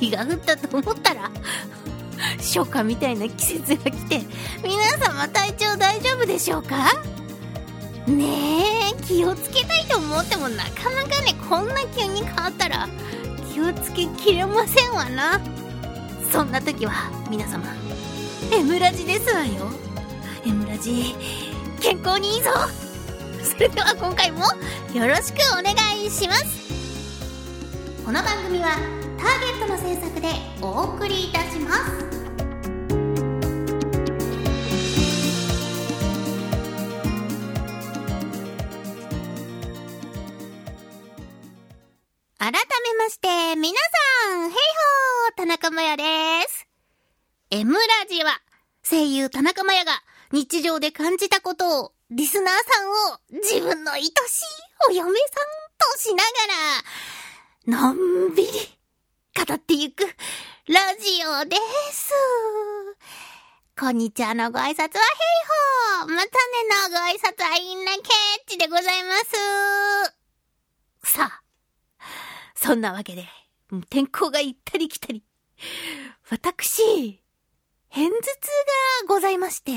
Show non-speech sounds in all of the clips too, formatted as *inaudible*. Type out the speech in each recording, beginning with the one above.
雪が降ったと思ったら、初夏みたいな季節が来て、皆様体調大丈夫でしょうか？ねえ、気をつけたいと思ってもなかなかね、こんな急に変わったら、気をつけきれませんわな。そんな時は、皆様、エムラジですわよ。エムラジ、健康にいいぞそれでは今回もよろしくお願いしますこの番組はターゲットの制作でお送りいたします。改めまして皆さんヘイホー田中真也です。エムラジは声優田中真也が日常で感じたことをリスナーさんを自分の愛しいお嫁さんとしながら、のんびり語っていくラジオです。こんにちはのご挨拶はヘイホーまたねのご挨拶はインナケッチでございます。さあ、そんなわけで、天候が行ったり来たり、私、偏頭痛がございまして、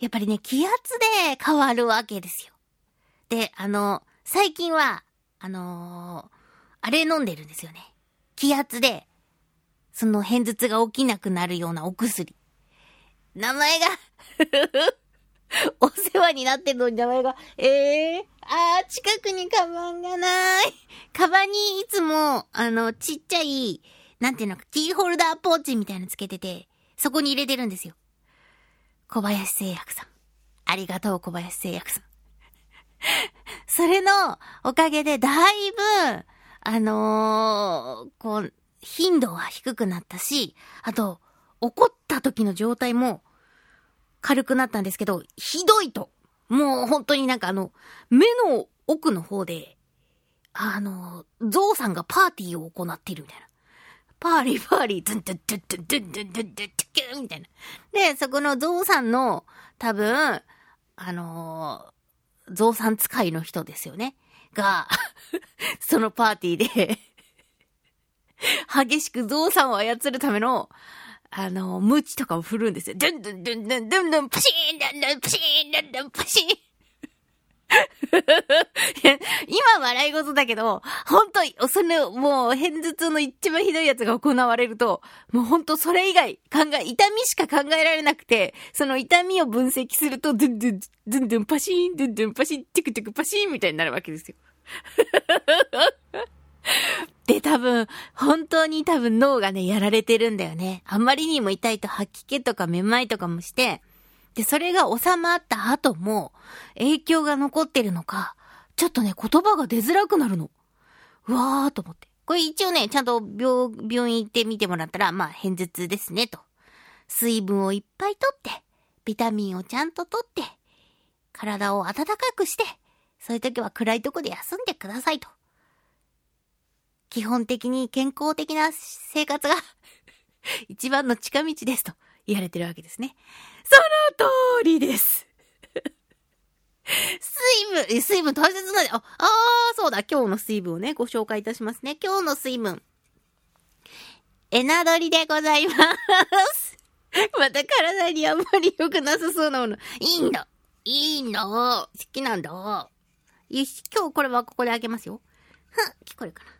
やっぱりね、気圧で変わるわけですよ。で、あの、最近は、あのーあれ飲んでるんですよね。気圧で、その偏頭痛が起きなくなるようなお薬。名前がお世話になってるのに名前が、ええー、あー、近くにカバンがない。カバンにいつも、あの、ちっちゃい、なんていうのか、キーホルダーポーチみたいのつけてて、そこに入れてるんですよ。小林製薬さん。ありがとう、小林製薬さん。それのおかげでだいぶ、あのーこう、頻度は低くなったし、あと、怒った時の状態も軽くなったんですけど、ひどいと。もう本当になんかあの、目の奥の方で、あの、ゾウさんがパーティーを行っているみたいな。パーリーパーリー、ドゥンドゥンドゥンドゥンドゥンドゥンドゥンドゥンみたいな。で、そこのゾウさんの、多分、あのーゾウさん使いの人ですよね。が、*laughs* そのパーティーで、激しくゾウさんを操るための、あの、ムチとかを振るんですよ。ドゥンドゥンドゥンドゥンプ、シーンドゥンドゥン、プシーンドゥンドゥン、プシーン今笑い事だけど、本当その、もう、偏頭痛の一番ひどいやつが行われると、もう本当それ以外考え、痛みしか考えられなくて、その痛みを分析すると、ドゥンドゥン、ドゥンドゥンパシーン、ドゥンドゥンパシーン、テクテクパシーンみたいになるわけですよ。*laughs* で、多分、本当に多分脳がね、やられてるんだよね。あんまりにも痛いと吐き気とかめまいとかもして、で、それが収まった後も、影響が残ってるのか、ちょっとね、言葉が出づらくなるの。うわーと思って。これ一応ね、ちゃんと病、病院行ってみてもらったら、まあ、偏頭痛ですね、と。水分をいっぱいとって、ビタミンをちゃんととって、体を温かくして、そういう時は暗いとこで休んでくださいと。基本的に健康的な生活が *laughs* 一番の近道ですと言われてるわけですね。その通りです。水分、水分大切なんで、あ、あー、そうだ、今日の水分をね、ご紹介いたしますね。今日の水分。エナドリでございます。*laughs* また体にあまり良くなさそうなもの。いいんだ。いいんだ。好きなんだ。よし、今日これはここで開けますよ。ふん、聞こえるかな。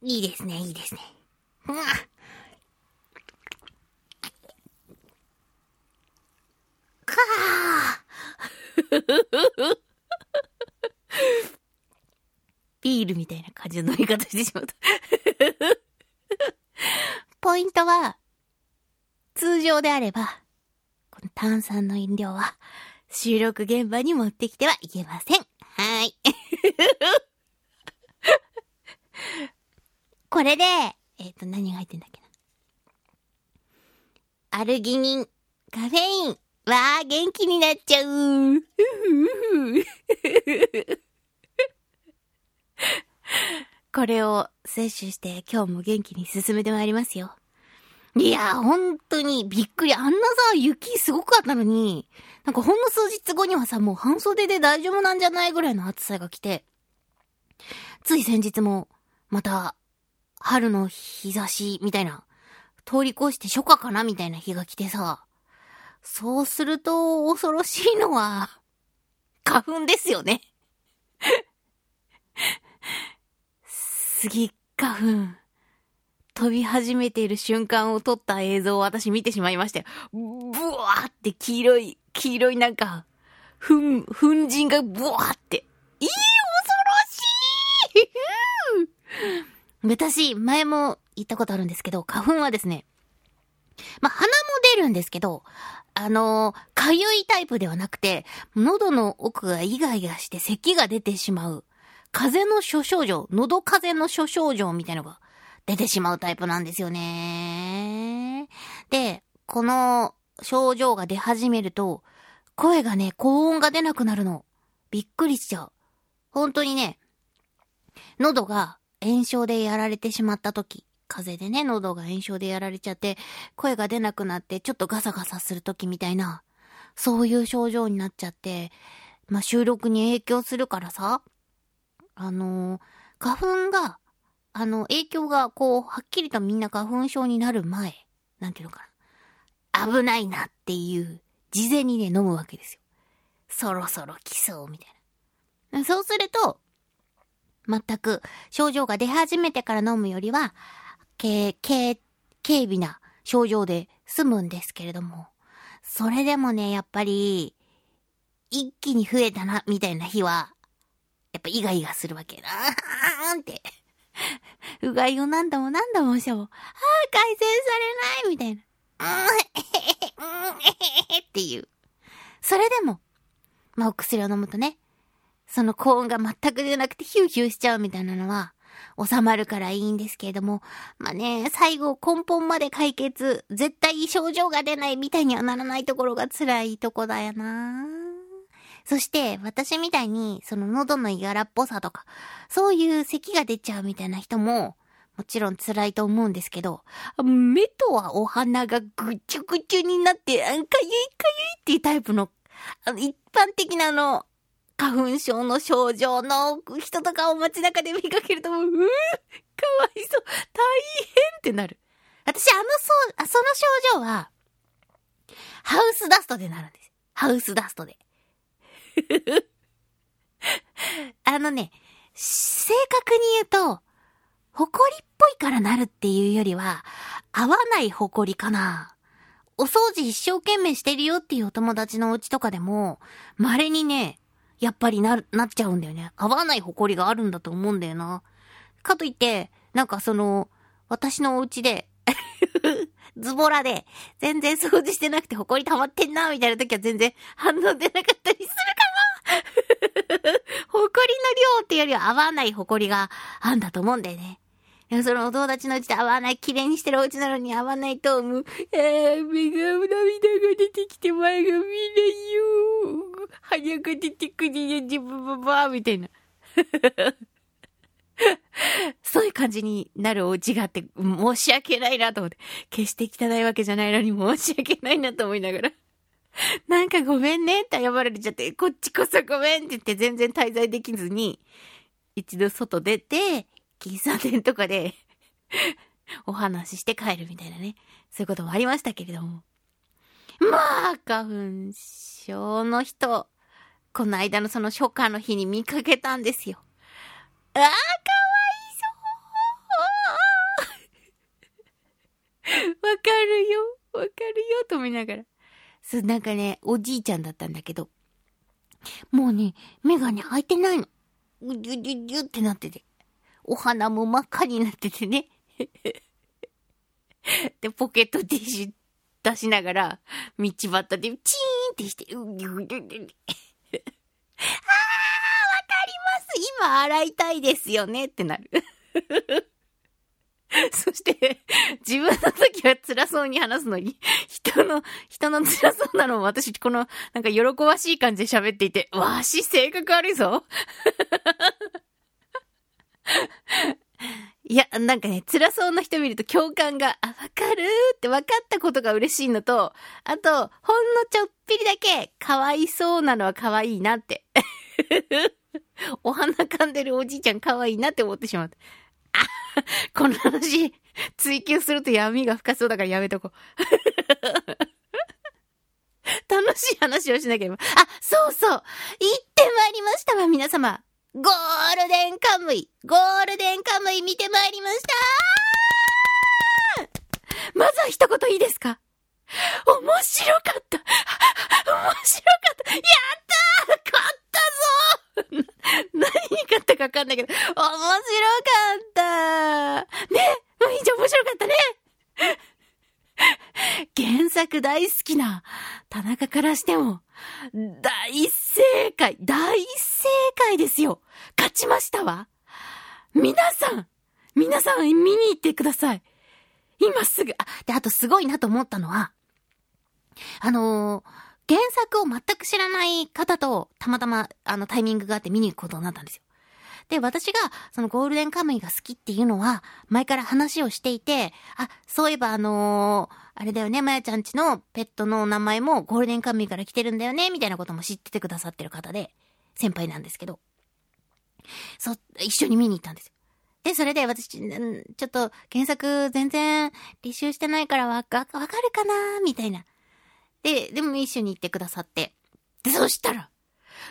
いいですね、いいですね。うん。かービールみたいな感じの飲み方してしまった。ポイントは、通常であれば、この炭酸の飲料は、収録現場に持ってきてはいけません。はい。*laughs* これで、えっ、と、何が入ってんだっけな。アルギニン、カフェイン。わー、元気になっちゃう。*laughs* これを摂取して今日も元気に進めてまいりますよ。いや、本当にびっくり。あんなさ、雪すごかったのに、なんかほんの数日後にはさ、もう半袖で大丈夫なんじゃないぐらいの暑さが来て、つい先日も、また、春の日差し、みたいな、通り越して初夏かなみたいな日が来てさ、そうすると、恐ろしいのは、花粉ですよね。*laughs* スギ花粉。飛び始めている瞬間を撮った映像を私見てしまいましたよ。ブワーって黄色い、黄色いなんか、ふん、粉塵がブワーって。いい恐ろしい *laughs* 私、前も言ったことあるんですけど、花粉はですね、まあ、鼻出るんですけど、あのかゆいタイプではなくて、喉の奥がイガイガして咳が出てしまう、風邪の諸症状、喉風邪の諸症状みたいのが出てしまうタイプなんですよね。で、この症状が出始めると、声がね、高音が出なくなるの。びっくりしちゃう。本当にね、喉が炎症でやられてしまった時、風邪でね、喉が炎症でやられちゃって、声が出なくなって、ちょっとガサガサする時みたいな、そういう症状になっちゃって、まあ、収録に影響するからさ、あのー、花粉があの、影響がこう、はっきりとみんな花粉症になる前、なんていうのかな。危ないなっていう、事前にね、飲むわけですよ。そろそろ来そうみたいな。そうすると、全く症状が出始めてから飲むよりは、軽、軽、軽微な症状で済むんですけれども、それでもね、やっぱり、一気に増えたな、みたいな日は、やっぱイガイガするわけ。あーって。うがいを何度も何度もしても、ああ、改善されないみたいな。うん、えへへへっていう。それでも、まあ、お薬を飲むとね、その高音が全く出なくてヒューヒューしちゃうみたいなのは、収まるからいいんですけれども、まあね、最後根本まで解決、絶対症状が出ないみたいにはならないところが辛いとこだよな。そして、私みたいに、その喉のいがらっぽさとか、そういう咳が出ちゃうみたいな人も、もちろん辛いと思うんですけど、目とはお花がぐちゅぐちゅになって、かゆいかゆいっていうタイプの、あの、一般的なあの、花粉症の症状の人とかを街中で見かけると、うー、かわいそう、大変ってなる。私、あの、そう、その症状は、ハウスダストでなるんです。ハウスダストで。*laughs* あのね、正確に言うと、埃っぽいからなるっていうよりは、合わない埃かな。お掃除一生懸命してるよっていうお友達のお家とかでも、稀にね、やっぱりな、なっちゃうんだよね。合わない埃があるんだと思うんだよな。かといって、なんかその、私のお家で *laughs* ズボラで、全然掃除してなくて埃溜まってんな、みたいな時は全然反応出なかったりするかも *laughs* 埃の量ってよりは合わない埃があんだと思うんだよね。でもそのお友達のうちで合わない、綺麗にしてるお家なのに合わないと、もう、えー、目が涙が出てきて前が見ないよ。早く出てくるよ、自分ばば、みたいな。*laughs* そういう感じになるお家があって、申し訳ないなと思って、決して汚いわけじゃないのに申し訳ないなと思いながら。*laughs* なんかごめんねって謝られちゃって、こっちこそごめんって言って全然滞在できずに、一度外出て、喫茶店とかでお話しして帰るみたいなね。そういうこともありましたけれども。まあ、花粉症の人、この間のその初夏の日に見かけたんですよ。ああ、かわいそうわかるよ、わかるよ、と思いながら。そう、なんかね、おじいちゃんだったんだけど、もうね、目がね、開いてないの。ぐぎゅぎゅぎゅってなってて。お花も真っ赤になっててね。*laughs* で、ポケットティッシュ出しながら、道端でチーンってして、うぎゅぎゅぎゅぎゅ。今洗いたいですよねってなる。*laughs* そして、自分の時は辛そうに話すのに、人の、人の辛そうなのを私、この、なんか喜ばしい感じで喋っていて、わし性格悪いぞ。いや、なんかね、辛そうな人見ると共感が、あ、わかるって分かったことが嬉しいのと、あと、ほんのちょっぴりだけ、かわいそうなのは可愛いなって。*laughs* お花噛んでるおじいちゃん可愛いいなって思ってしまった。あ、この話、追求すると闇が深そうだからやめとこう。*laughs* 楽しい話をしなければ。あ、そうそう行ってまいりましたわ、皆様ゴールデンカムイゴールデンカムイ見てまいりました。まずは一言いいですか？面白かった。面白かった。やったー！勝ったぞ！*laughs* 何に勝ったかわかんないけど、面白かった。ね？もう以上面白かったね。*laughs* 原作大好きな田中からしても、大正解大正解ですよ。勝ちましたわ。皆さん皆さん見に行ってください。今すぐ、あ、で、あとすごいなと思ったのは、あのー、原作を全く知らない方と、たまたま、あの、タイミングがあって見に行くことになったんですよ。で、私が、そのゴールデンカムイが好きっていうのは、前から話をしていて、あ、そういえばあのー、あれだよね、まやちゃんちのペットの名前もゴールデンカムイから来てるんだよね、みたいなことも知っててくださってる方で、先輩なんですけど。そう、一緒に見に行ったんですよ。で、それで私、ちょっと原作全然履修してないからわ、わかるかなみたいな。で、でも一緒に行ってくださって。で、そしたら、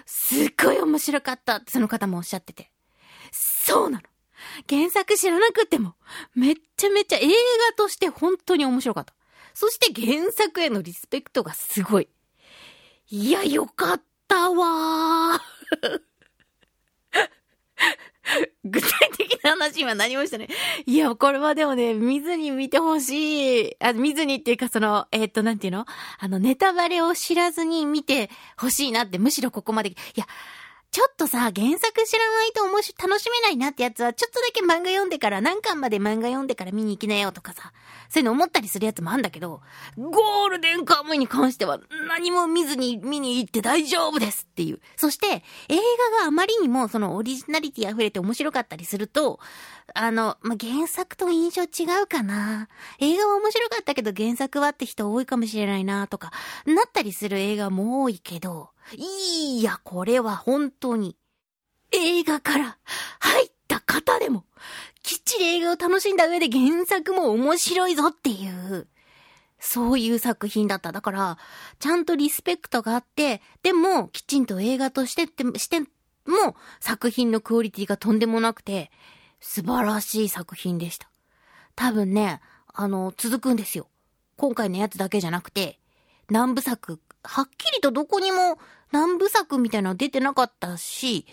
すっごい面白かったってその方もおっしゃってて。そうなの。原作知らなくても、めっちゃめちゃ映画として本当に面白かった。そして原作へのリスペクトがすごい。いや、よかったわー。具体的な話今何もしてない。いや、これはでもね、見ずに見てほしい。あ、見ずにっていうかその、えー、っと、なんていうの？あの、ネタバレを知らずに見てほしいなって、むしろここまで。いや、ちょっとさ、原作知らないと面白、楽しめないなってやつは、ちょっとだけ漫画読んでから、何巻まで漫画読んでから見に行きなよとかさ、そういうの思ったりするやつもあんだけど、ゴールデンカムイに関しては、何も見ずに見に行って大丈夫ですっていう。そして、映画があまりにもそのオリジナリティ溢れて面白かったりすると、あの、まあ、原作と印象違うかな。映画は面白かったけど原作はって人多いかもしれないなとか、なったりする映画も多いけど、いや、これは本当に、映画から入った方でも、きっちり映画を楽しんだ上で原作も面白いぞっていう、そういう作品だった。だから、ちゃんとリスペクトがあって、でも、きちんと映画としてって、しても、作品のクオリティがとんでもなくて、素晴らしい作品でした。多分ね、あの、続くんですよ。今回のやつだけじゃなくて、南部作、はっきりとどこにも何部作みたいなの出てなかったし、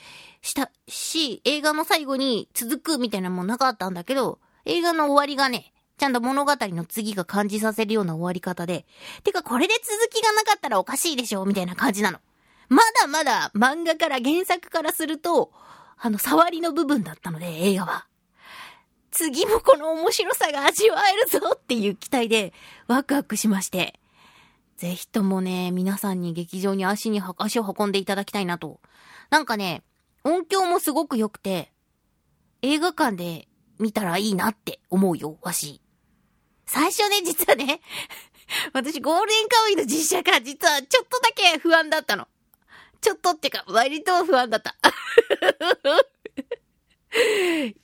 したし、映画の最後に続くみたいなのもなかったんだけど、映画の終わりがね、ちゃんと物語の次が感じさせるような終わり方で、てかこれで続きがなかったらおかしいでしょみたいな感じなの。まだまだ漫画から原作からすると、あの、触りの部分だったので、映画は。次もこの面白さが味わえるぞっていう期待でワクワクしまして。ぜひともね、皆さんに劇場に足に、足を運んでいただきたいなと。なんかね、音響もすごく良くて、映画館で見たらいいなって思うよ、わし。最初ね、実はね、*laughs* 私ゴールデンカムイの実写が実はちょっとだけ不安だったの。ちょっとってか、割と不安だった。*laughs*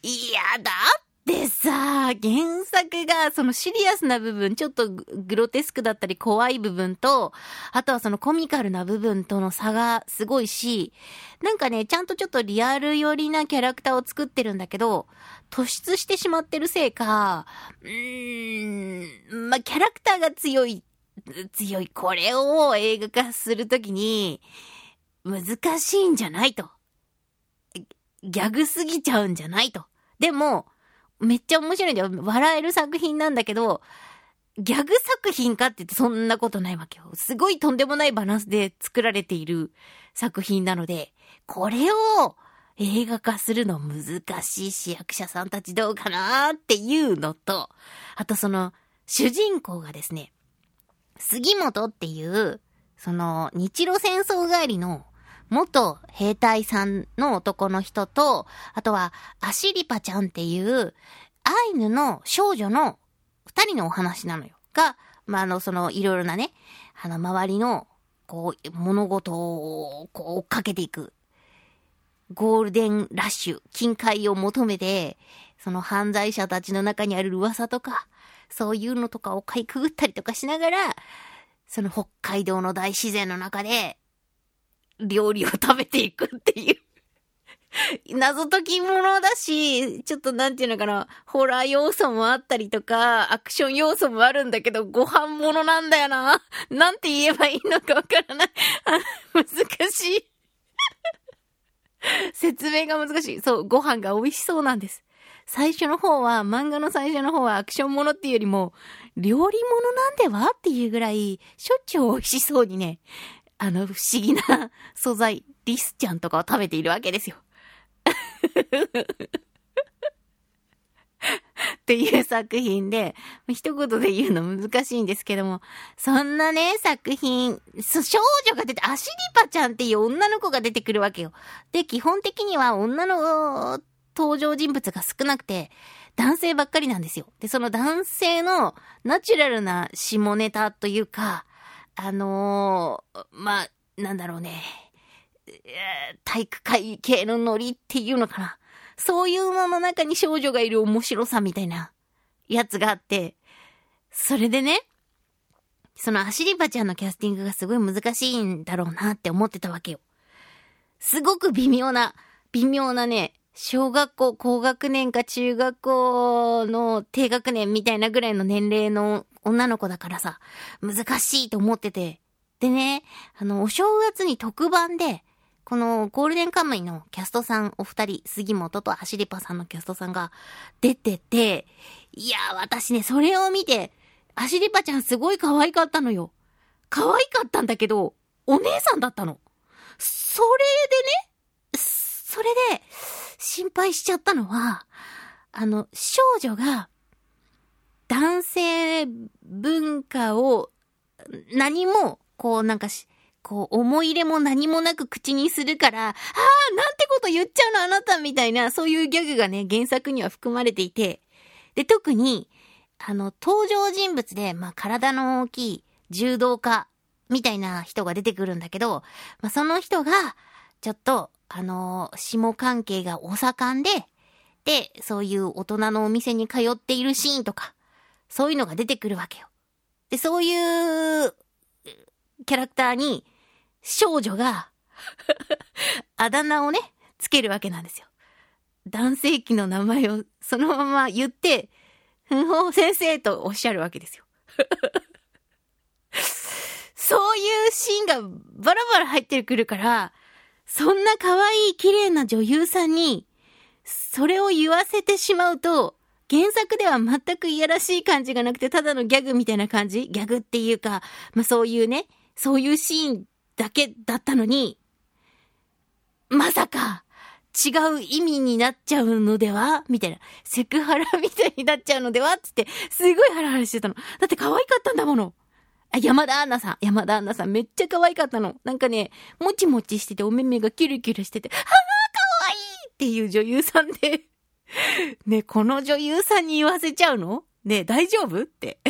いや、だっでさ、原作がそのシリアスな部分、ちょっとグロテスクだったり怖い部分と、あとはそのコミカルな部分との差がすごいし、なんかね、ちゃんとちょっとリアル寄りなキャラクターを作ってるんだけど、突出してしまってるせいか、うーん、まあ、キャラクターが強い、強い、これを映画化するときに、難しいんじゃないと。ギャグすぎちゃうんじゃないと。でも、めっちゃ面白いんだよ。笑える作品なんだけど、ギャグ作品かって言ってそんなことないわけよ。すごいとんでもないバランスで作られている作品なので、これを映画化するの難しいし、役者さんたちどうかなっていうのと、あとその、主人公がですね、杉本っていう、その、日露戦争帰りの元兵隊さんの男の人と、あとは、アシリパちゃんっていう、アイヌの少女の二人のお話なのよ。が、まあ、あの、その、いろいろなね、あの、周りの、こう、物事を、こう、追っかけていく。ゴールデンラッシュ、金塊を求めて、その犯罪者たちの中にある噂とか、そういうのとかをかいくぐったりとかしながら、その北海道の大自然の中で、料理を食べていくっていう謎解きものだし、ちょっとなんていうのかな、ホラー要素もあったりとか、アクション要素もあるんだけど、ご飯ものなんだよな。なんて言えばいいのかわからない。難しい説明が難しい。そう、ご飯が美味しそうなんです。最初の方は、漫画の最初の方はアクションものっていうよりも、料理物なんでは？っていうぐらい、しょっちゅう美味しそうにね、あの不思議な *laughs* 素材、リスちゃんとかを食べているわけですよ。*laughs* っていう作品で、一言で言うの難しいんですけども、そんなね、作品、少女が出て、アシリパちゃんっていう女の子が出てくるわけよ。で、基本的には女の登場人物が少なくて、男性ばっかりなんですよ。で、その男性のナチュラルな下ネタというか、あのー、まあ、なんだろうね。体育会系のノリっていうのかな。そういうのの中に少女がいる面白さみたいなやつがあって、それでね、そのアシリパちゃんのキャスティングがすごい難しいんだろうなって思ってたわけよ。すごく微妙な、微妙なね、小学校高学年か中学校の低学年みたいなぐらいの年齢の女の子だからさ、難しいと思ってて。でね、あの、お正月に特番で、このゴールデンカムイのキャストさんお二人、杉本とアシリパさんのキャストさんが出てて、いや私ね、それを見て、アシリパちゃんすごい可愛かったのよ。可愛かったんだけど、お姉さんだったの。それでね、それで、心配しちゃったのは、あの、少女が、男性文化を何も、こうなんかし、こう、思い入れも何もなく口にするから、ああ、なんてこと言っちゃうのあなたみたいな、そういうギャグがね、原作には含まれていて、で、特に、あの、登場人物で、まあ、体の大きい柔道家みたいな人が出てくるんだけど、まあ、その人が、ちょっと、あの、下関係がお盛んで、で、そういう大人のお店に通っているシーンとか、そういうのが出てくるわけよ。で、そういうキャラクターに少女が *laughs* あだ名をね、つけるわけなんですよ。男性器の名前をそのまま言って、ふんほう先生とおっしゃるわけですよ。*laughs* そういうシーンがバラバラ入ってくるから、そんな可愛い綺麗な女優さんに、それを言わせてしまうと、原作では全くいやらしい感じがなくて、ただのギャグみたいな感じ？ギャグっていうか、まあそういうね、そういうシーンだけだったのに、まさか、違う意味になっちゃうのでは？みたいな。セクハラみたいになっちゃうのでは？つって、すごいハラハラしてたの。だって可愛かったんだもの。あ、山田アンナさん。山田アンナさん。めっちゃ可愛かったの。なんかね、もちもちしてて、お目目がキュルキュルしてて、はぁ、可愛いっていう女優さんで。*laughs* ね、この女優さんに言わせちゃうの？ね、大丈夫？って。*laughs*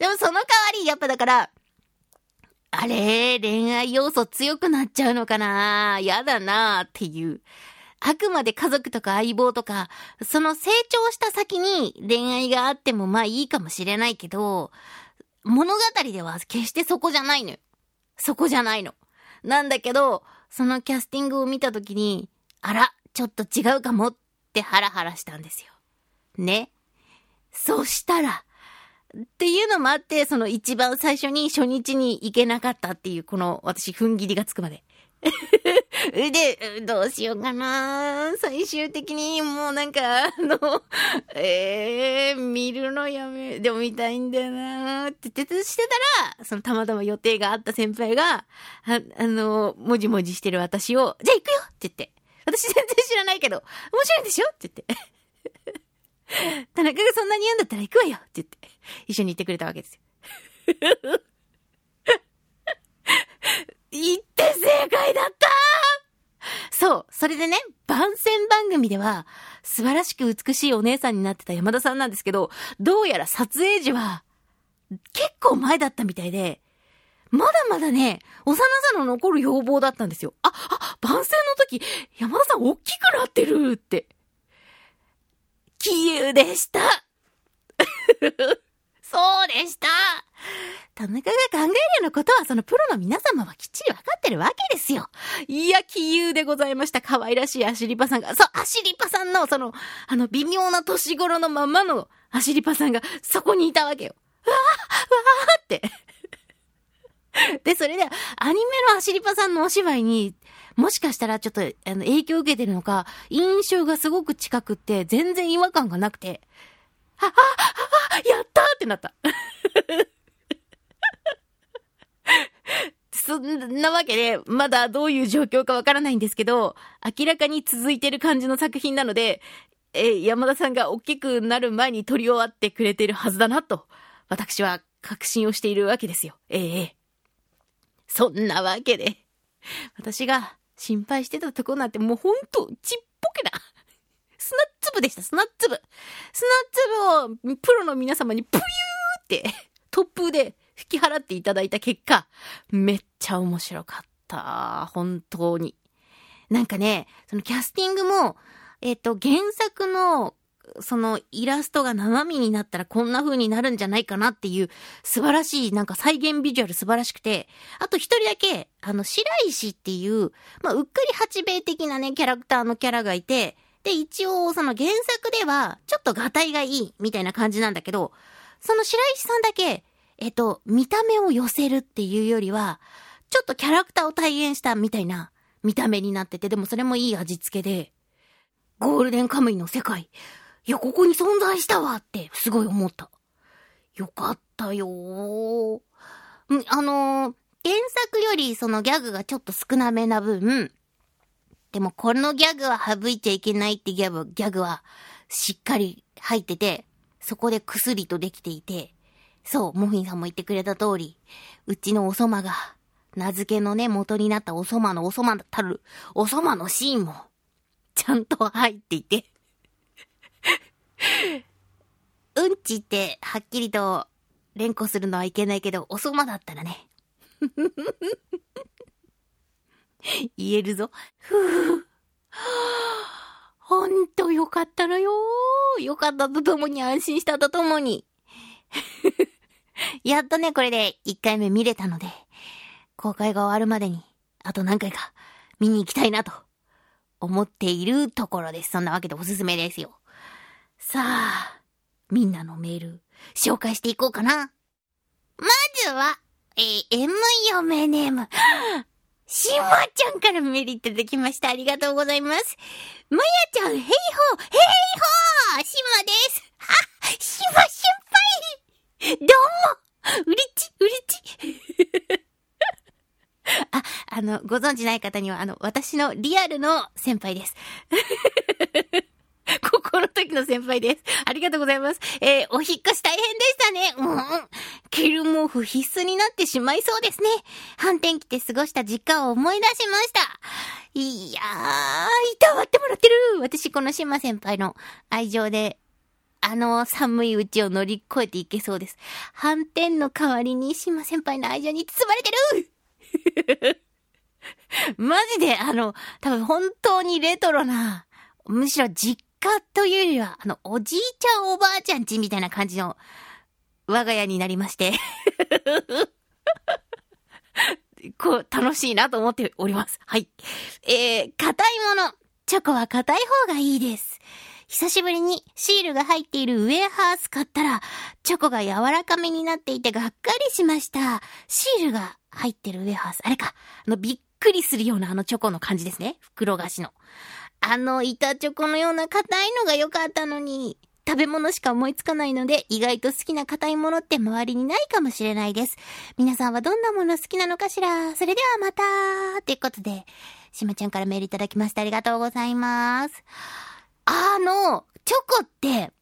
でもその代わり、やっぱだから、あれ、恋愛要素強くなっちゃうのかな？やだなっていう。あくまで家族とか相棒とか、その成長した先に恋愛があってもまあいいかもしれないけど、物語では決してそこじゃないのよ。そこじゃないの。なんだけど、そのキャスティングを見たときに、あら、ちょっと違うかもってハラハラしたんですよ。ね。そしたら、っていうのもあって、その一番最初に初日に行けなかったっていう、この私、踏ん切りがつくまで。*laughs* で、どうしようかな。最終的にもうなんか、あの、えー、見るのやめ、でも見たいんだよなって言ってしてたら、そのたまたま予定があった先輩が、ああの、もじもじしてる私を、じゃあ行くよって言って。私全然知らないけど、面白いんでしょって言って。田中がそんなに言うんだったら行くわよって言って、一緒に行ってくれたわけですよ。行って正解だったそう。それでね、番宣番組では、素晴らしく美しいお姉さんになってた山田さんなんですけど、どうやら撮影時は、結構前だったみたいで、まだまだね、幼さの残る要望だったんですよ。あ、あ、番宣の時、山田さん大きくなってるって。杞憂でした。*laughs* そうでした。*laughs* 田中が考えるようなことは、そのプロの皆様はきっちりわかってるわけですよ。いや、杞憂でございました。可愛らしいアシリパさんが、そう、アシリパさんの、その、あの、微妙な年頃のままのアシリパさんが、そこにいたわけよ。うわー、うわーって。*laughs* で、それで、アニメのアシリパさんのお芝居に、もしかしたらちょっと、あの、影響を受けてるのか、印象がすごく近くって、全然違和感がなくて、あ、あ、あ、やったってなった。そんなわけで、まだどういう状況かわからないんですけど、明らかに続いてる感じの作品なので、え山田さんが大きくなる前に撮り終わってくれてるはずだなと、私は確信をしているわけですよ。ええそんなわけで、私が心配してたとこなんてもうほんとちっぽけな、砂粒でした、砂粒。砂粒をプロの皆様にプユーって突風でき払っていただいた結果、めっちゃ面白かった。本当に。なんかね、そのキャスティングも、えっ、と、原作のそのイラストが生身になったらこんな風になるんじゃないかなっていう素晴らしいなんか再現ビジュアル素晴らしくて、あと一人だけ、あの、白石っていう、まあ、うっかり八兵衛的なね、キャラクターのキャラがいて、で、一応その原作ではちょっとガタイがいいみたいな感じなんだけど、その白石さんだけ、えっと、見た目を寄せるっていうよりは、ちょっとキャラクターを体現したみたいな見た目になってて、でもそれもいい味付けで、ゴールデンカムイの世界、いや、ここに存在したわって、すごい思った。よかったよー。あのー、原作よりそのギャグがちょっと少なめな分、でもこのギャグは省いちゃいけないってギャグ、ギャグはしっかり入ってて、そこで薬とできていて、そう、モフィンさんも言ってくれた通り、うちのおそまが、名付けのね、元になったおそまのおそまたる、おそまのシーンも、ちゃんと入っていて、*laughs* うんちってはっきりと連呼するのはいけないけど、おそまだったらね。*laughs* 言えるぞ。ふぅ。ほんとよかったのよよかったとともに安心したとともに。*laughs* やっとね、これで1回目見れたので、公開が終わるまでに、あと何回か見に行きたいなと思っているところです。そんなわけでおすすめですよ。さあ、みんなのメール、紹介していこうかな。まずは、えー、M 嫁ネーム。*gasps* しまちゃんからメールいただきました。ありがとうございます。まやちゃん、へいほー、へいほーしまです。はしま先輩どうもうりち、うりち *laughs* あ、あの、ご存知ない方には、あの、私のリアルの先輩です。高校の時の先輩です。ありがとうございます。えー、お引越し大変でしたね。うん。ケル毛布必須になってしまいそうですね。反転期て過ごした実家を思い出しました。いやー、いたわってもらってる。私、この島先輩の愛情で、あの寒いうちを乗り越えていけそうです。反転の代わりに島先輩の愛情に包まれてる *laughs* マジで、あの、多分本当にレトロな、むしろ実家というよりは、あの、おじいちゃんおばあちゃんちみたいな感じの、我が家になりまして *laughs* こう、楽しいなと思っております。はい。えー、硬いもの。チョコは硬い方がいいです。久しぶりにシールが入っているウェアハース買ったら、チョコが柔らかめになっていてがっかりしました。シールが入ってるウェアハース。あれか。あの、びっくりするようなあのチョコの感じですね。袋菓子の。あの板チョコのような硬いのが良かったのに、食べ物しか思いつかないので、意外と好きな硬いものって周りにないかもしれないです。皆さんはどんなもの好きなのかしら？それではまたということで、しまちゃんからメールいただきましてありがとうございます。あの、チョコって、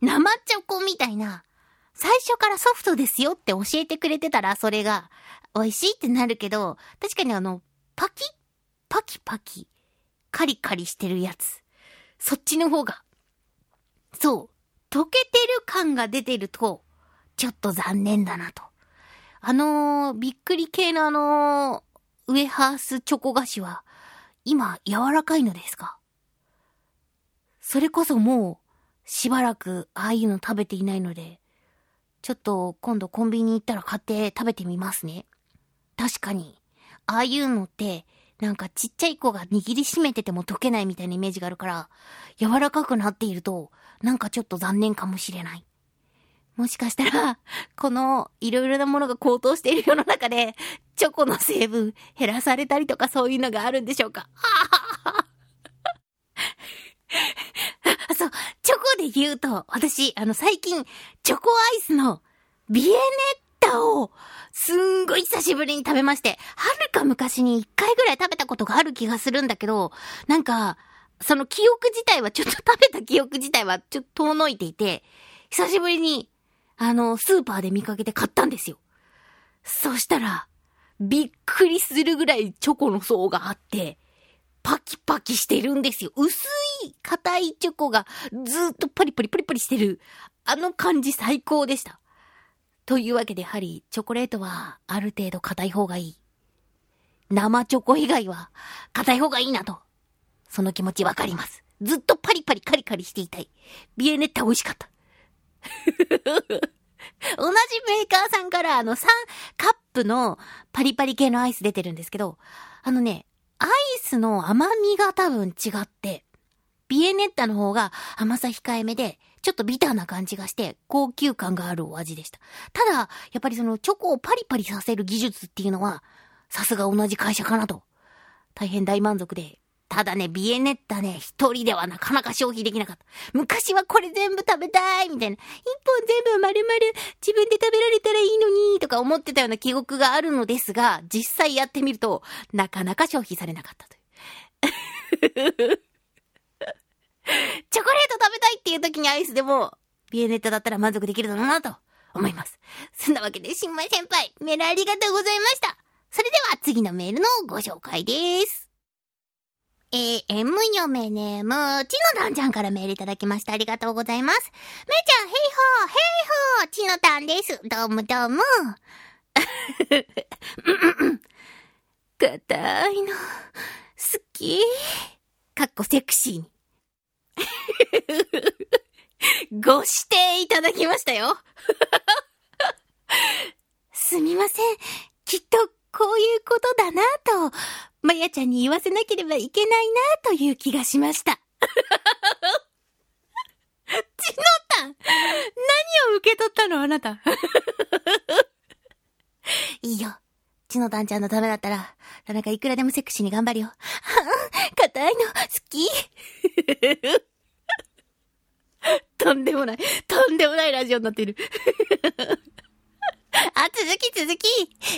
生チョコみたいな、最初からソフトですよって教えてくれてたら、それが美味しいってなるけど、確かにあの、パキパキパキカリカリしてるやつ。そっちの方がそう、溶けてる感が出てると、ちょっと残念だなと。あのー、びっくり系のあのー、ウエハースチョコ菓子は、今柔らかいのですか？それこそもう、しばらくああいうの食べていないので、ちょっと今度コンビニ行ったら買って食べてみますね。確かに、ああいうのって、なんかちっちゃい子が握りしめてても溶けないみたいなイメージがあるから、柔らかくなっていると、なんかちょっと残念かもしれない。もしかしたら、このいろいろなものが高騰している世の中で、チョコの成分減らされたりとかそういうのがあるんでしょうか？*laughs* そう、チョコで言うと、私、あの最近、チョコアイスのビエネッタをすんごい久しぶりに食べまして、はるか昔に一回ぐらい食べたことがある気がするんだけど、なんか、その記憶自体は、ちょっと食べた記憶自体はちょっと遠のいていて、久しぶりに、あの、スーパーで見かけて買ったんですよ。そしたら、びっくりするぐらいチョコの層があって、パキパキしてるんですよ。薄い、硬いチョコがずっとパリパリパリパリしてる。あの感じ最高でした。というわけでやはりチョコレートはある程度硬い方がいい。生チョコ以外は硬い方がいいなと。その気持ちわかります。ずっとパリパリカリカリしていたい。ビエネッタ美味しかった。*laughs* 同じメーカーさんからあの3カップのパリパリ系のアイス出てるんですけど、あのね、アイスの甘みが多分違って、ビエネッタの方が甘さ控えめで、ちょっとビターな感じがして、高級感があるお味でした。ただ、やっぱりそのチョコをパリパリさせる技術っていうのは、さすが同じ会社かなと。大変大満足で。ただね、ビエネッタね、一人ではなかなか消費できなかった。昔はこれ全部食べたいみたいな。一本全部丸々自分で食べられたらいいのにとか思ってたような記憶があるのですが、実際やってみると、なかなか消費されなかったという。*laughs* チョコレート食べたいっていう時にアイスでも、ビエネッタだったら満足できるだろうなと思います。そんなわけで、新米先輩、メールありがとうございました。それでは次のメールのご紹介です。えー、M 嫁ネーム、ちのたんちゃんからメールいただきました。ありがとうございます。めいちゃん、ヘイホー、ヘイホー、ちのたんです。どうもどうも。硬いの、好き。かっこセクシーに。ご指定いただきましたよ。すみません。きっとこういうことだなと、まやちゃんに言わせなければいけないなという気がしました。*laughs* ちのたん何を受け取ったのあなた？*laughs* いいよ。ちのたんちゃんのためだったら、田中いくらでもセクシーに頑張るよ。*laughs* 硬いの、好き。とんでもない。とんでもないラジオになっている。あ、続き続き。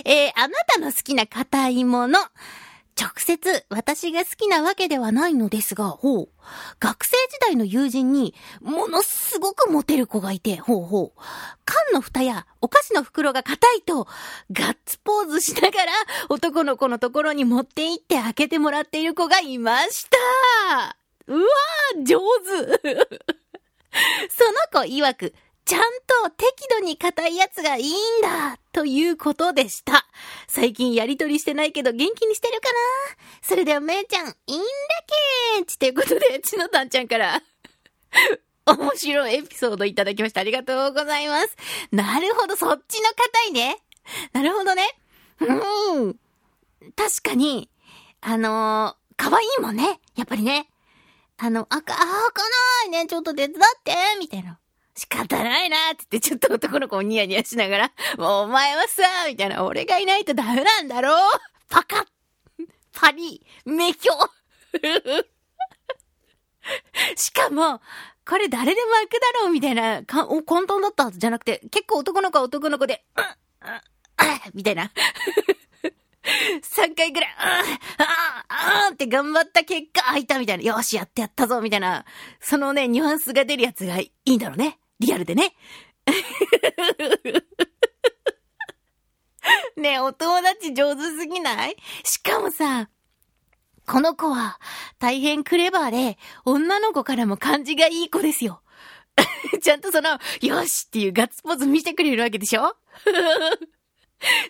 えー、あなたの好きな硬いもの。直接私が好きなわけではないのですが、ほう。学生時代の友人に、ものすごくモテる子がいて、ほうほう。缶の蓋やお菓子の袋が硬いと、ガッツポーズしながら男の子のところに持って行って開けてもらっている子がいました。うわー、上手。*laughs* その子曰く、ちゃんと適度に硬いやつがいいんだということでした。最近やりとりしてないけど元気にしてるかな？それではめいちゃん、いいんだけーちということで、ちのたんちゃんから *laughs* 面白いエピソードいただきました。ありがとうございます。なるほど、そっちの硬いね。なるほどね。うん。確かに、あのー、可愛いもんね。やっぱりね。あの、あか、あ、開かないね、ちょっと手伝って、みたいな。仕方ないなって言って、ちょっと男の子をニヤニヤしながら、もうお前はさ、みたいな、俺がいないとダメなんだろうパカッパリメキョしかも、これ誰でも開くだろうみたいな、かお混沌だったはずじゃなくて、結構男の子は男の子で、うん、うん、みたいな。3回ぐらい、あああって頑張った結果開いたみたいな、よし、やってやったぞみたいな、そのね、ニュアンスが出るやつがいいんだろうね。リアルでね。*laughs* ねお友達上手すぎない？しかもさ、この子は大変クレバーで、女の子からも感じがいい子ですよ。*laughs* ちゃんとその、よしっていうガッツポーズ見せてくれるわけでしょ？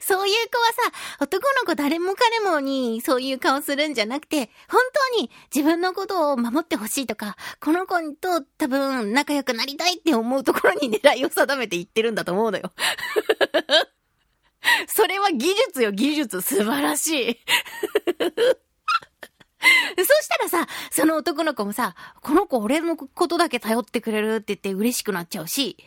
そういう子はさ、男の子誰も彼もにそういう顔するんじゃなくて、本当に自分のことを守ってほしいとか、この子と多分仲良くなりたいって思うところに狙いを定めて言ってるんだと思うのよ。それは技術よ、技術。素晴らしい。そしたらさ、その男の子もさ、この子俺のことだけ頼ってくれるって言って嬉しくなっちゃうし、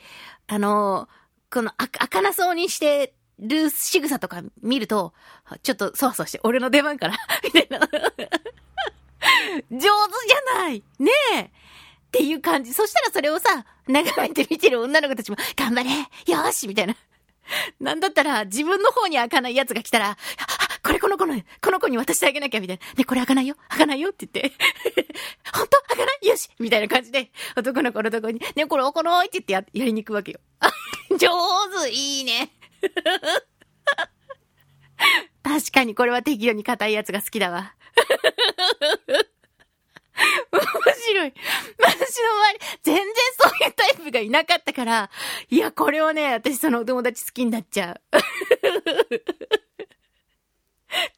あのこのあ、あかなそうにしてる仕草とか見ると、ちょっとそわそわして、俺の出番から *laughs* みたいな。上手じゃないねえっていう感じ。そしたらそれをさ、眺めて見てる女の子たちも、頑張れよしみたいな。なんだったら、自分の方に開かない奴が来たら、これこの子の、この子に渡してあげなきゃ、みたいな。ね、これ開かないよ開かないよって言って。*laughs* 本当？開かない？よしみたいな感じで、男の子のとこに、ね、これ開かないって言ってや、やりに行くわけよ。上手いいね。*laughs* 確かにこれは適度に硬いやつが好きだわ。*laughs* 面白い。私の周り、全然そういうタイプがいなかったから、いや、これはね、私そのお友達好きになっちゃう。*laughs*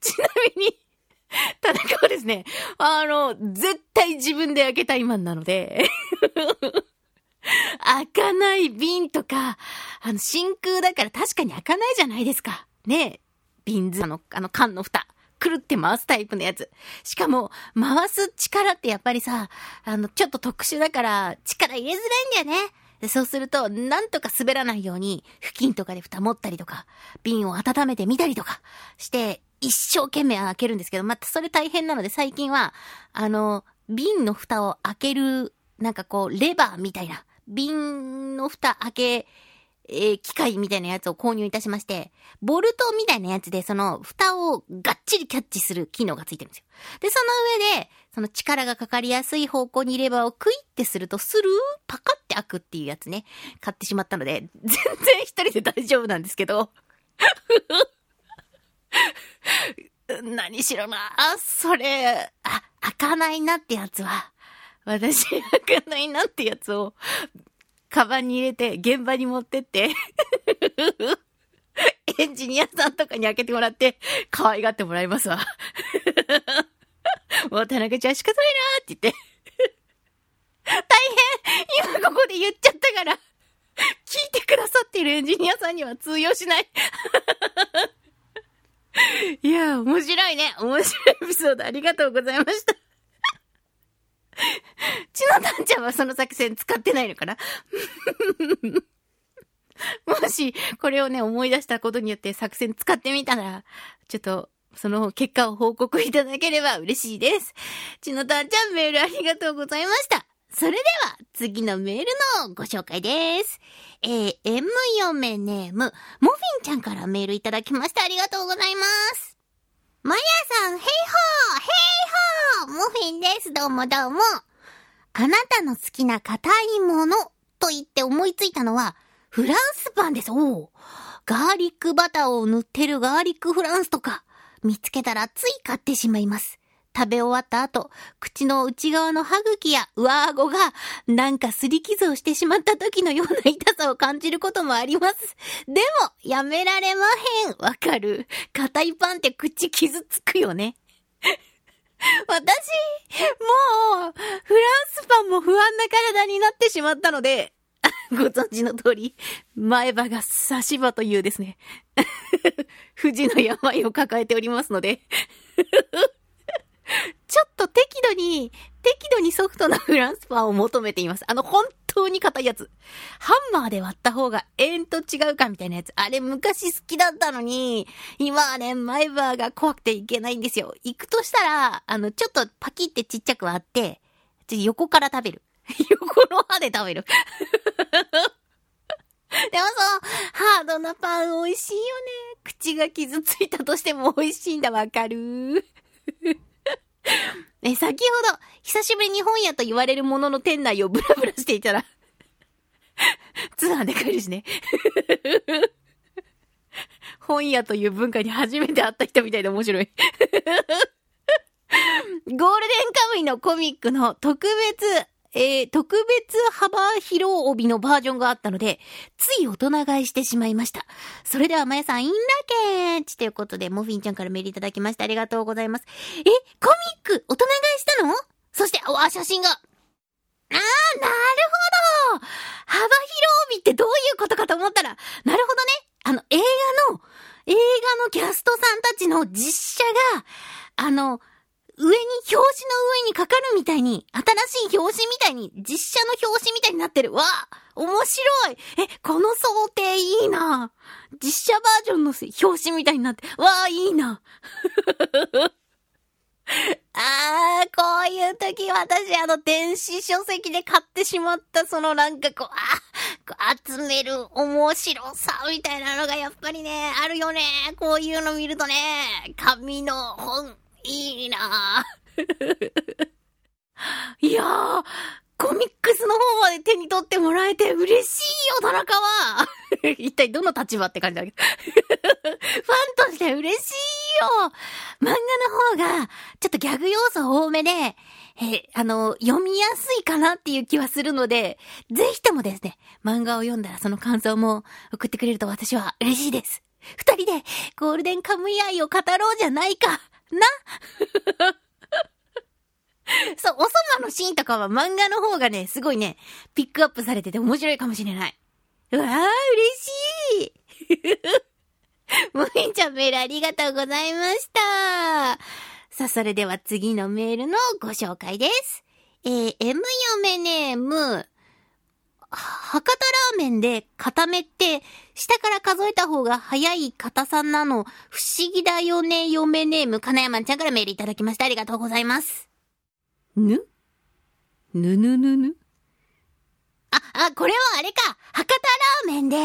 ちなみに、田中はですね、あの、絶対自分で開けたいマンなので開かない瓶とか、あの、真空だから確かに開かないじゃないですか。ね瓶ズ、あの、あの缶の蓋。くるって回すタイプのやつ。しかも、回す力ってやっぱりさ、あの、ちょっと特殊だから、力入れづらいんだよね。そうすると、なんとか滑らないように、付近とかで蓋持ったりとか、瓶を温めてみたりとかして、一生懸命開けるんですけど、またそれ大変なので最近は、あの、瓶の蓋を開ける、なんかこう、レバーみたいな、瓶の蓋開けえー、機械みたいなやつを購入いたしまして、ボルトみたいなやつで、その、蓋をがっちりキャッチする機能がついてるんですよ。で、その上で、その力がかかりやすい方向にレバーをクイってすると、スルーパカって開くっていうやつね、買ってしまったので、全然一人で大丈夫なんですけど、*laughs* 何しろな、それ、あ、開かないなってやつは、私、開かないなってやつを、カバンに入れて、現場に持ってって *laughs* エンジニアさんとかに開けてもらって、可愛がってもらいますわ。*laughs* もう田中ちゃん仕方ないなーって言って。大変今ここで言っちゃったから、聞いてくださっているエンジニアさんには通用しない *laughs* いや、面白いね。面白いエピソードありがとうございました。ちのたんちゃんはその作戦使ってないのかな？*laughs* もし、これをね、思い出したことによって作戦使ってみたら、ちょっと、その結果を報告いただければ嬉しいです。ちのたんちゃんメールありがとうございました。それでは、次のメールのご紹介です。えー、M 嫁ネーム、モフィンちゃんからメールいただきました。ありがとうございます。マヤさん、ヘイホーヘイホーモフィンです。どうもどうも。あなたの好きな硬いものと言って思いついたのは、フランスパンです。おお。ガーリックバターを塗ってるガーリックフランスとか、見つけたらつい買ってしまいます。食べ終わった後、口の内側の歯茎や上顎が、なんか擦り傷をしてしまった時のような痛さを感じることもあります。でも、やめられまへん。わかる。硬いパンって口傷つくよね。*laughs* 私、もう、フランスパンも不安な体になってしまったので、*laughs* ご存知の通り、前歯が差し歯というですね、*laughs* 富士の病を抱えておりますのでちょっと適度に、適度にソフトなフランスパンを求めています。あの、本当に硬いやつ。ハンマーで割った方がえんと違うかみたいなやつ。あれ昔好きだったのに、今はね、前歯が怖くていけないんですよ。行くとしたら、あの、ちょっとパキってちっちゃく割って、横から食べる。*laughs* 横の歯で食べる。*laughs* でもそう、ハードなパン美味しいよね。口が傷ついたとしても美味しいんだ、わかる *laughs* え、先ほど、久しぶりに本屋と言われるものの店内を *laughs* ブラブラしていたら通販で買えるしね。*laughs* 本屋という文化に初めて会った人みたいで面白い。ゴールデンカムイのコミックの特別、えー、特別幅広帯のバージョンがあったので、つい大人買いしてしまいました。それでは、まやさん、いんだけーちということで、モフィンちゃんからメールいただきましてありがとうございます。え、コミック、大人買いしたの？そして、わ、写真が。あー、なるほど幅広帯ってどういうことかと思ったら、なるほどね。あの、映画の、映画のキャストさんたちの実写が、あの、上に、表紙の上にかかるみたいに、新しい表紙みたいに、実写の表紙みたいになってる。わあ面白いえ、この想定いいな実写バージョンの表紙みたいになって、わあいいな *laughs* あー、こういう時私あの電子書籍で買ってしまったそのなんかこう、あ集める面白さみたいなのがやっぱりね、あるよね。こういうの見るとね、紙の本、いいな。*laughs* いやー、コミックスの方まで手に取ってもらえて嬉しいよ、田中は。*laughs* 一体どの立場って感じだけど。*laughs* ファンとして嬉しいよ。漫画の方が、ちょっとギャグ要素多めで、えあの、読みやすいかなっていう気はするので、ぜひともですね、漫画を読んだらその感想も送ってくれると私は嬉しいです。二人でゴールデンカムイ愛を語ろうじゃないか。な *laughs* そう、おそばのシーンとかは漫画の方がね、すごいね、ピックアップされてて面白いかもしれない。うわー、嬉しい *laughs* もひんちゃんメールありがとうございました。さあ、それでは次のメールのご紹介です。えー、M 嫁ネーム、博多ラーメンで固めって、下から数えた方が早い硬さなの、不思議だよね、嫁ネーム、金山ちゃんからメールいただきました。ありがとうございます。ぬ？ぬ？ぬ？ぬ？ぬ？あ、あ、これはあれか。博多ラーメンで、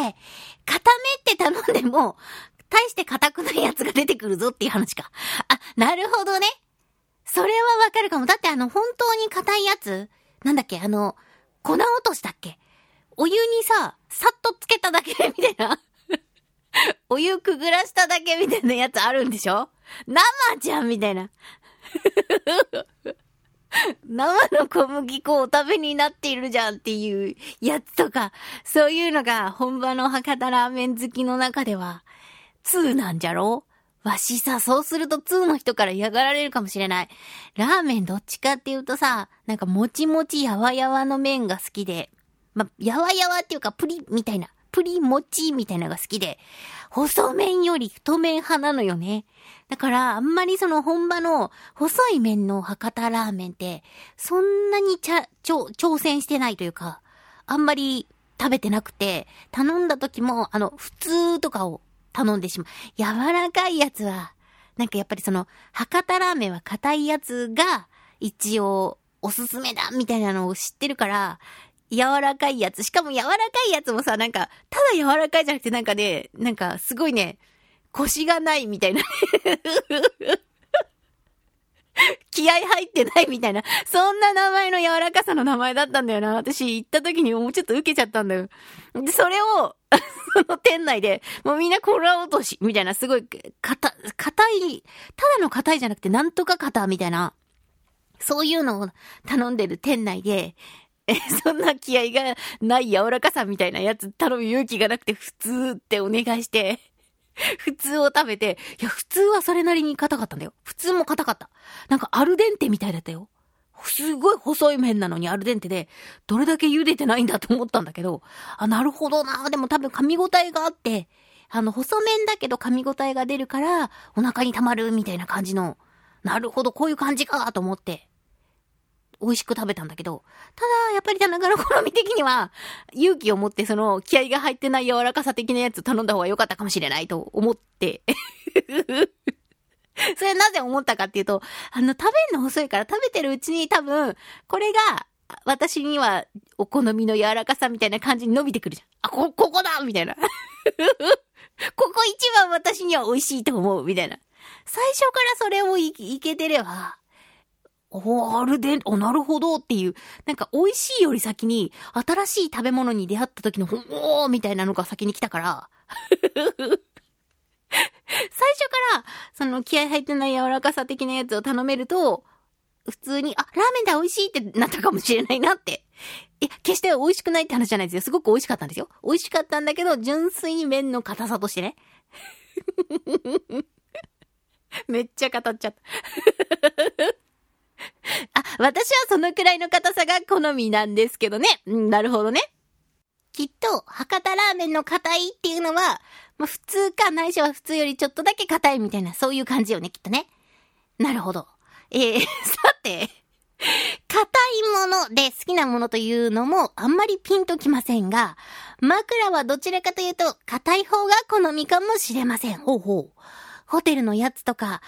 固めって頼んでも、大して硬くないやつが出てくるぞっていう話か。あ、なるほどね。それはわかるかも。だってあの、本当に硬いやつ？なんだっけ？あの、粉落としだっけ？お湯にさ、さっとつけただけみたいな。*laughs* お湯くぐらしただけみたいなやつあるんでしょ？生じゃんみたいな。*laughs* 生の小麦粉をお食べになっているじゃんっていうやつとか、そういうのが本場の博多ラーメン好きの中では、2なんじゃろ？わしさ、そうすると2の人から嫌がられるかもしれない。ラーメンどっちかっていうとさ、なんかもちもちやわやわの麺が好きで、ま、やわやわっていうかプリみたいな、プリもちみたいなのが好きで、細麺より太麺派なのよね。だから、あんまりその本場の細い麺の博多ラーメンって、そんなにちゃ、ちょ、挑戦してないというか、あんまり食べてなくて、頼んだ時も、あの、普通とかを頼んでしまう。柔らかいやつは、なんかやっぱりその、博多ラーメンは硬いやつが、一応、おすすめだみたいなのを知ってるから、柔らかいやつ。しかも柔らかいやつもさ、なんか、ただ柔らかいじゃなくてなんかね、なんかすごいね、腰がないみたいな。*laughs* 気合入ってないみたいな。そんな名前の柔らかさの名前だったんだよな。私行った時にもうちょっと受けちゃったんだよ。で、それを、そ *laughs* の店内で、もうみんなコラ落とし、みたいな、すごい、かた、硬い、ただの硬いじゃなくて、なんとか硬、みたいな、そういうのを頼んでる店内で、え、*laughs* そんな気合がない柔らかさみたいなやつ頼む勇気がなくて普通ってお願いして、*laughs* 普通を食べて、いや、普通はそれなりに硬かったんだよ。普通も硬かった。なんかアルデンテみたいだったよ。すごい細い麺なのにアルデンテで、どれだけ茹でてないんだと思ったんだけど、あ、なるほどな。でも多分噛み応えがあって、あの、細麺だけど噛み応えが出るから、お腹に溜まるみたいな感じの、なるほど、こういう感じかと思って、美味しく食べたんだけど、ただ、やっぱり田中の好み的には、勇気を持ってその気合が入ってない柔らかさ的なやつ頼んだ方が良かったかもしれないと思って *laughs* それなぜ思ったかっていうと、あの、食べるの遅いから食べてるうちに多分、これが、私にはお好みの柔らかさみたいな感じに伸びてくるじゃん。あ、こ、ここだみたいな。*laughs* ここ一番私には美味しいと思うみたいな。最初からそれをいいけてれば、おあるで、お、なるほどっていう、なんか美味しいより先に、新しい食べ物に出会った時の、おーみたいなのが先に来たから、*laughs* 最初から、その気合入ってない柔らかさ的なやつを頼めると、普通に、あ、ラーメンだ美味しいってなったかもしれないなって。いや、決して美味しくないって話じゃないですよ。すごく美味しかったんですよ。美味しかったんだけど、純粋に麺の硬さとしてね。*laughs* めっちゃ語っちゃった。あ、私はそのくらいの硬さが好みなんですけどね。うん、なるほどね。きっと、博多ラーメンの硬いっていうのは、まあ、普通かないしは普通よりちょっとだけ硬いみたいな、そういう感じよね、きっとね。なるほど。えー、*laughs* さて、硬いもので好きなものというのもあんまりピンときませんが、枕はどちらかというと硬い方が好みかもしれません。ほうほう。ホテルのやつとか、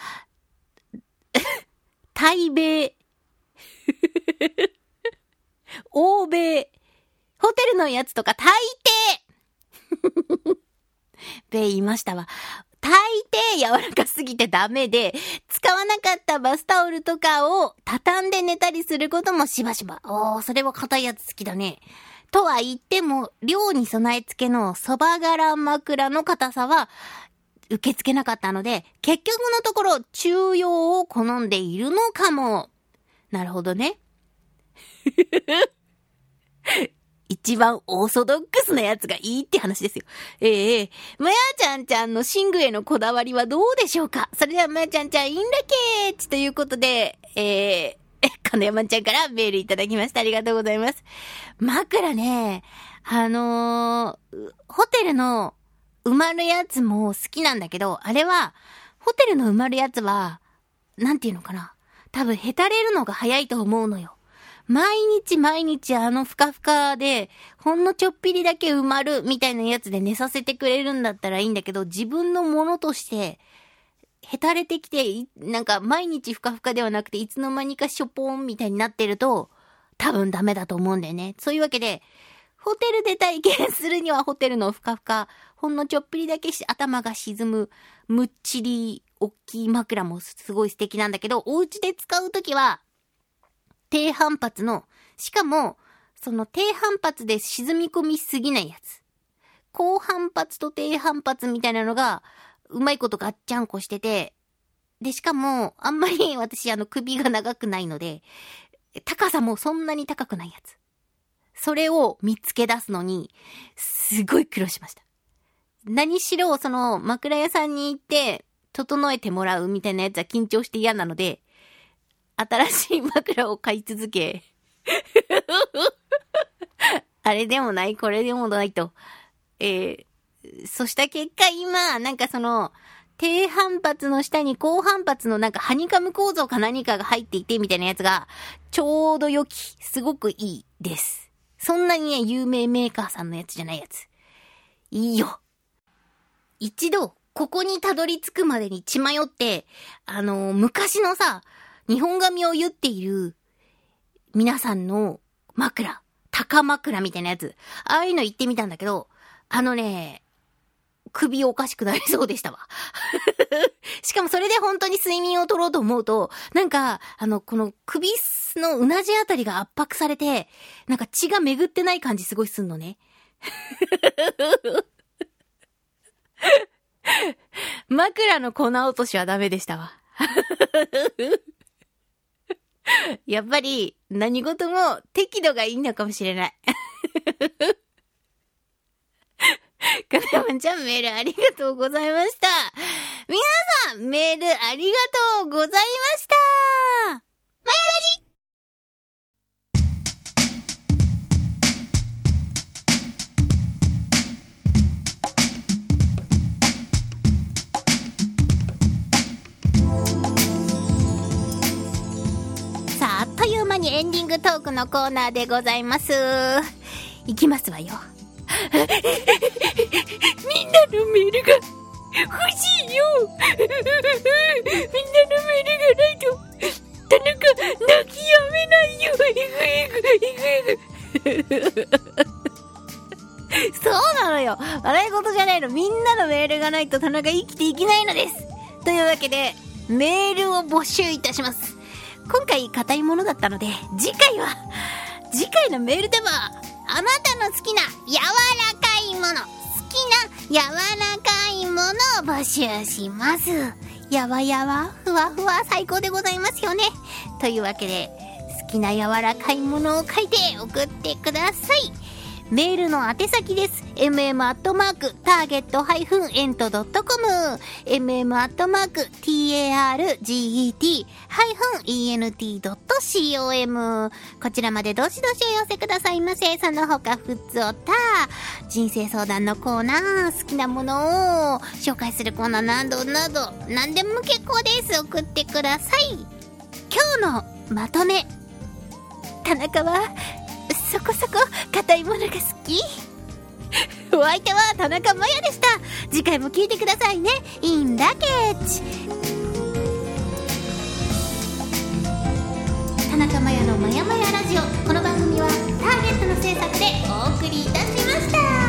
*laughs* 台米、*laughs* 欧米、ホテルのやつとか大抵 *laughs* べ言いましたわ。大抵柔らかすぎてダメで、使わなかったバスタオルとかを畳んで寝たりすることもしばしば。おー、それは硬いやつ好きだね。とは言っても、量に備え付けのそば柄枕の硬さは、受け付けなかったので、結局のところ、中庸を好んでいるのかも。なるほどね。*laughs* 一番オーソドックスなやつがいいって話ですよ。ええー、まやちゃんちゃんの寝具へのこだわりはどうでしょうか？それではまやちゃんちゃん、インラケーチということで、えー、*laughs* 金山ちゃんからメールいただきました。ありがとうございます。枕ね、あのー、ホテルの埋まるやつも好きなんだけど、あれは、ホテルの埋まるやつは、なんていうのかな？多分、へたれるのが早いと思うのよ。毎日毎日あのふかふかで、ほんのちょっぴりだけ埋まるみたいなやつで寝させてくれるんだったらいいんだけど、自分のものとして、へたれてきて、なんか毎日ふかふかではなくて、いつの間にかしょぽんみたいになってると、多分ダメだと思うんだよね。そういうわけで、ホテルで体験するにはホテルのふかふか、ほんのちょっぴりだけし頭が沈む、むっちり、大きい枕もすごい素敵なんだけど、お家で使うときは、低反発の、しかも、その低反発で沈み込みすぎないやつ。高反発と低反発みたいなのが、うまいことガッチャンコしてて、で、しかも、あんまり *laughs* 私、あの、首が長くないので、高さもそんなに高くないやつ。それを見つけ出すのに、すごい苦労しました。何しろ、その、枕屋さんに行って、整えてもらうみたいなやつは緊張して嫌なので、新しい枕を買い続け、*laughs* あれでもない、これでもないと。えー、そした結果今、なんかその、低反発の下に高反発のなんかハニカム構造か何かが入っていてみたいなやつが、ちょうど良き、すごくいいです。そんなにね、有名メーカーさんのやつじゃないやつ。いいよ。一度、ここにたどり着くまでに血迷って、あのー、昔のさ、日本髪を言っている皆さんの枕、高枕みたいなやつ、ああいうの言ってみたんだけど、あのね、首おかしくなりそうでしたわ。*laughs* しかもそれで本当に睡眠を取ろうと思うと、なんか、あの、この首のうなじあたりが圧迫されて、なんか血が巡ってない感じすごいすんのね。*laughs* 枕の粉落としはダメでしたわ。*laughs* やっぱり何事も適度がいいのかもしれない。かなまちゃんメールありがとうございました。皆さんメールありがとうございました。マヤラジにエンディングトークのコーナーでございます。いきますわよ。*laughs* みんなのメールが欲しいよ *laughs* みんなのメールがないと、田中、泣きやめないよ *laughs* そうなのよ笑い事じゃないのみんなのメールがないと田中生きていけないのですというわけで、メールを募集いたします。今回硬いものだったので、次回は、次回のメールでは、あなたの好きな柔らかいもの、好きな柔らかいものを募集します。やわやわ、ふわふわ、最高でございますよね。というわけで、好きな柔らかいものを書いて送ってください。メールの宛先です。mm アットマークターゲットハイフンエントドットコム mm アットマーク target ハイフン ent ドット com こちらまでどしどしお寄せくださいませ。その他、ふつおた、人生相談のコーナー、好きなものを紹介するコーナーなどなど、何でも結構です。送ってください。今日のまとめ。田中は、そこそこ硬いものが好き。*laughs* お相手は田中真也でした。次回も聞いてくださいね。インラケッジ田中真也のまやまやラジオ。この番組はターゲットの制作でお送りいたしました。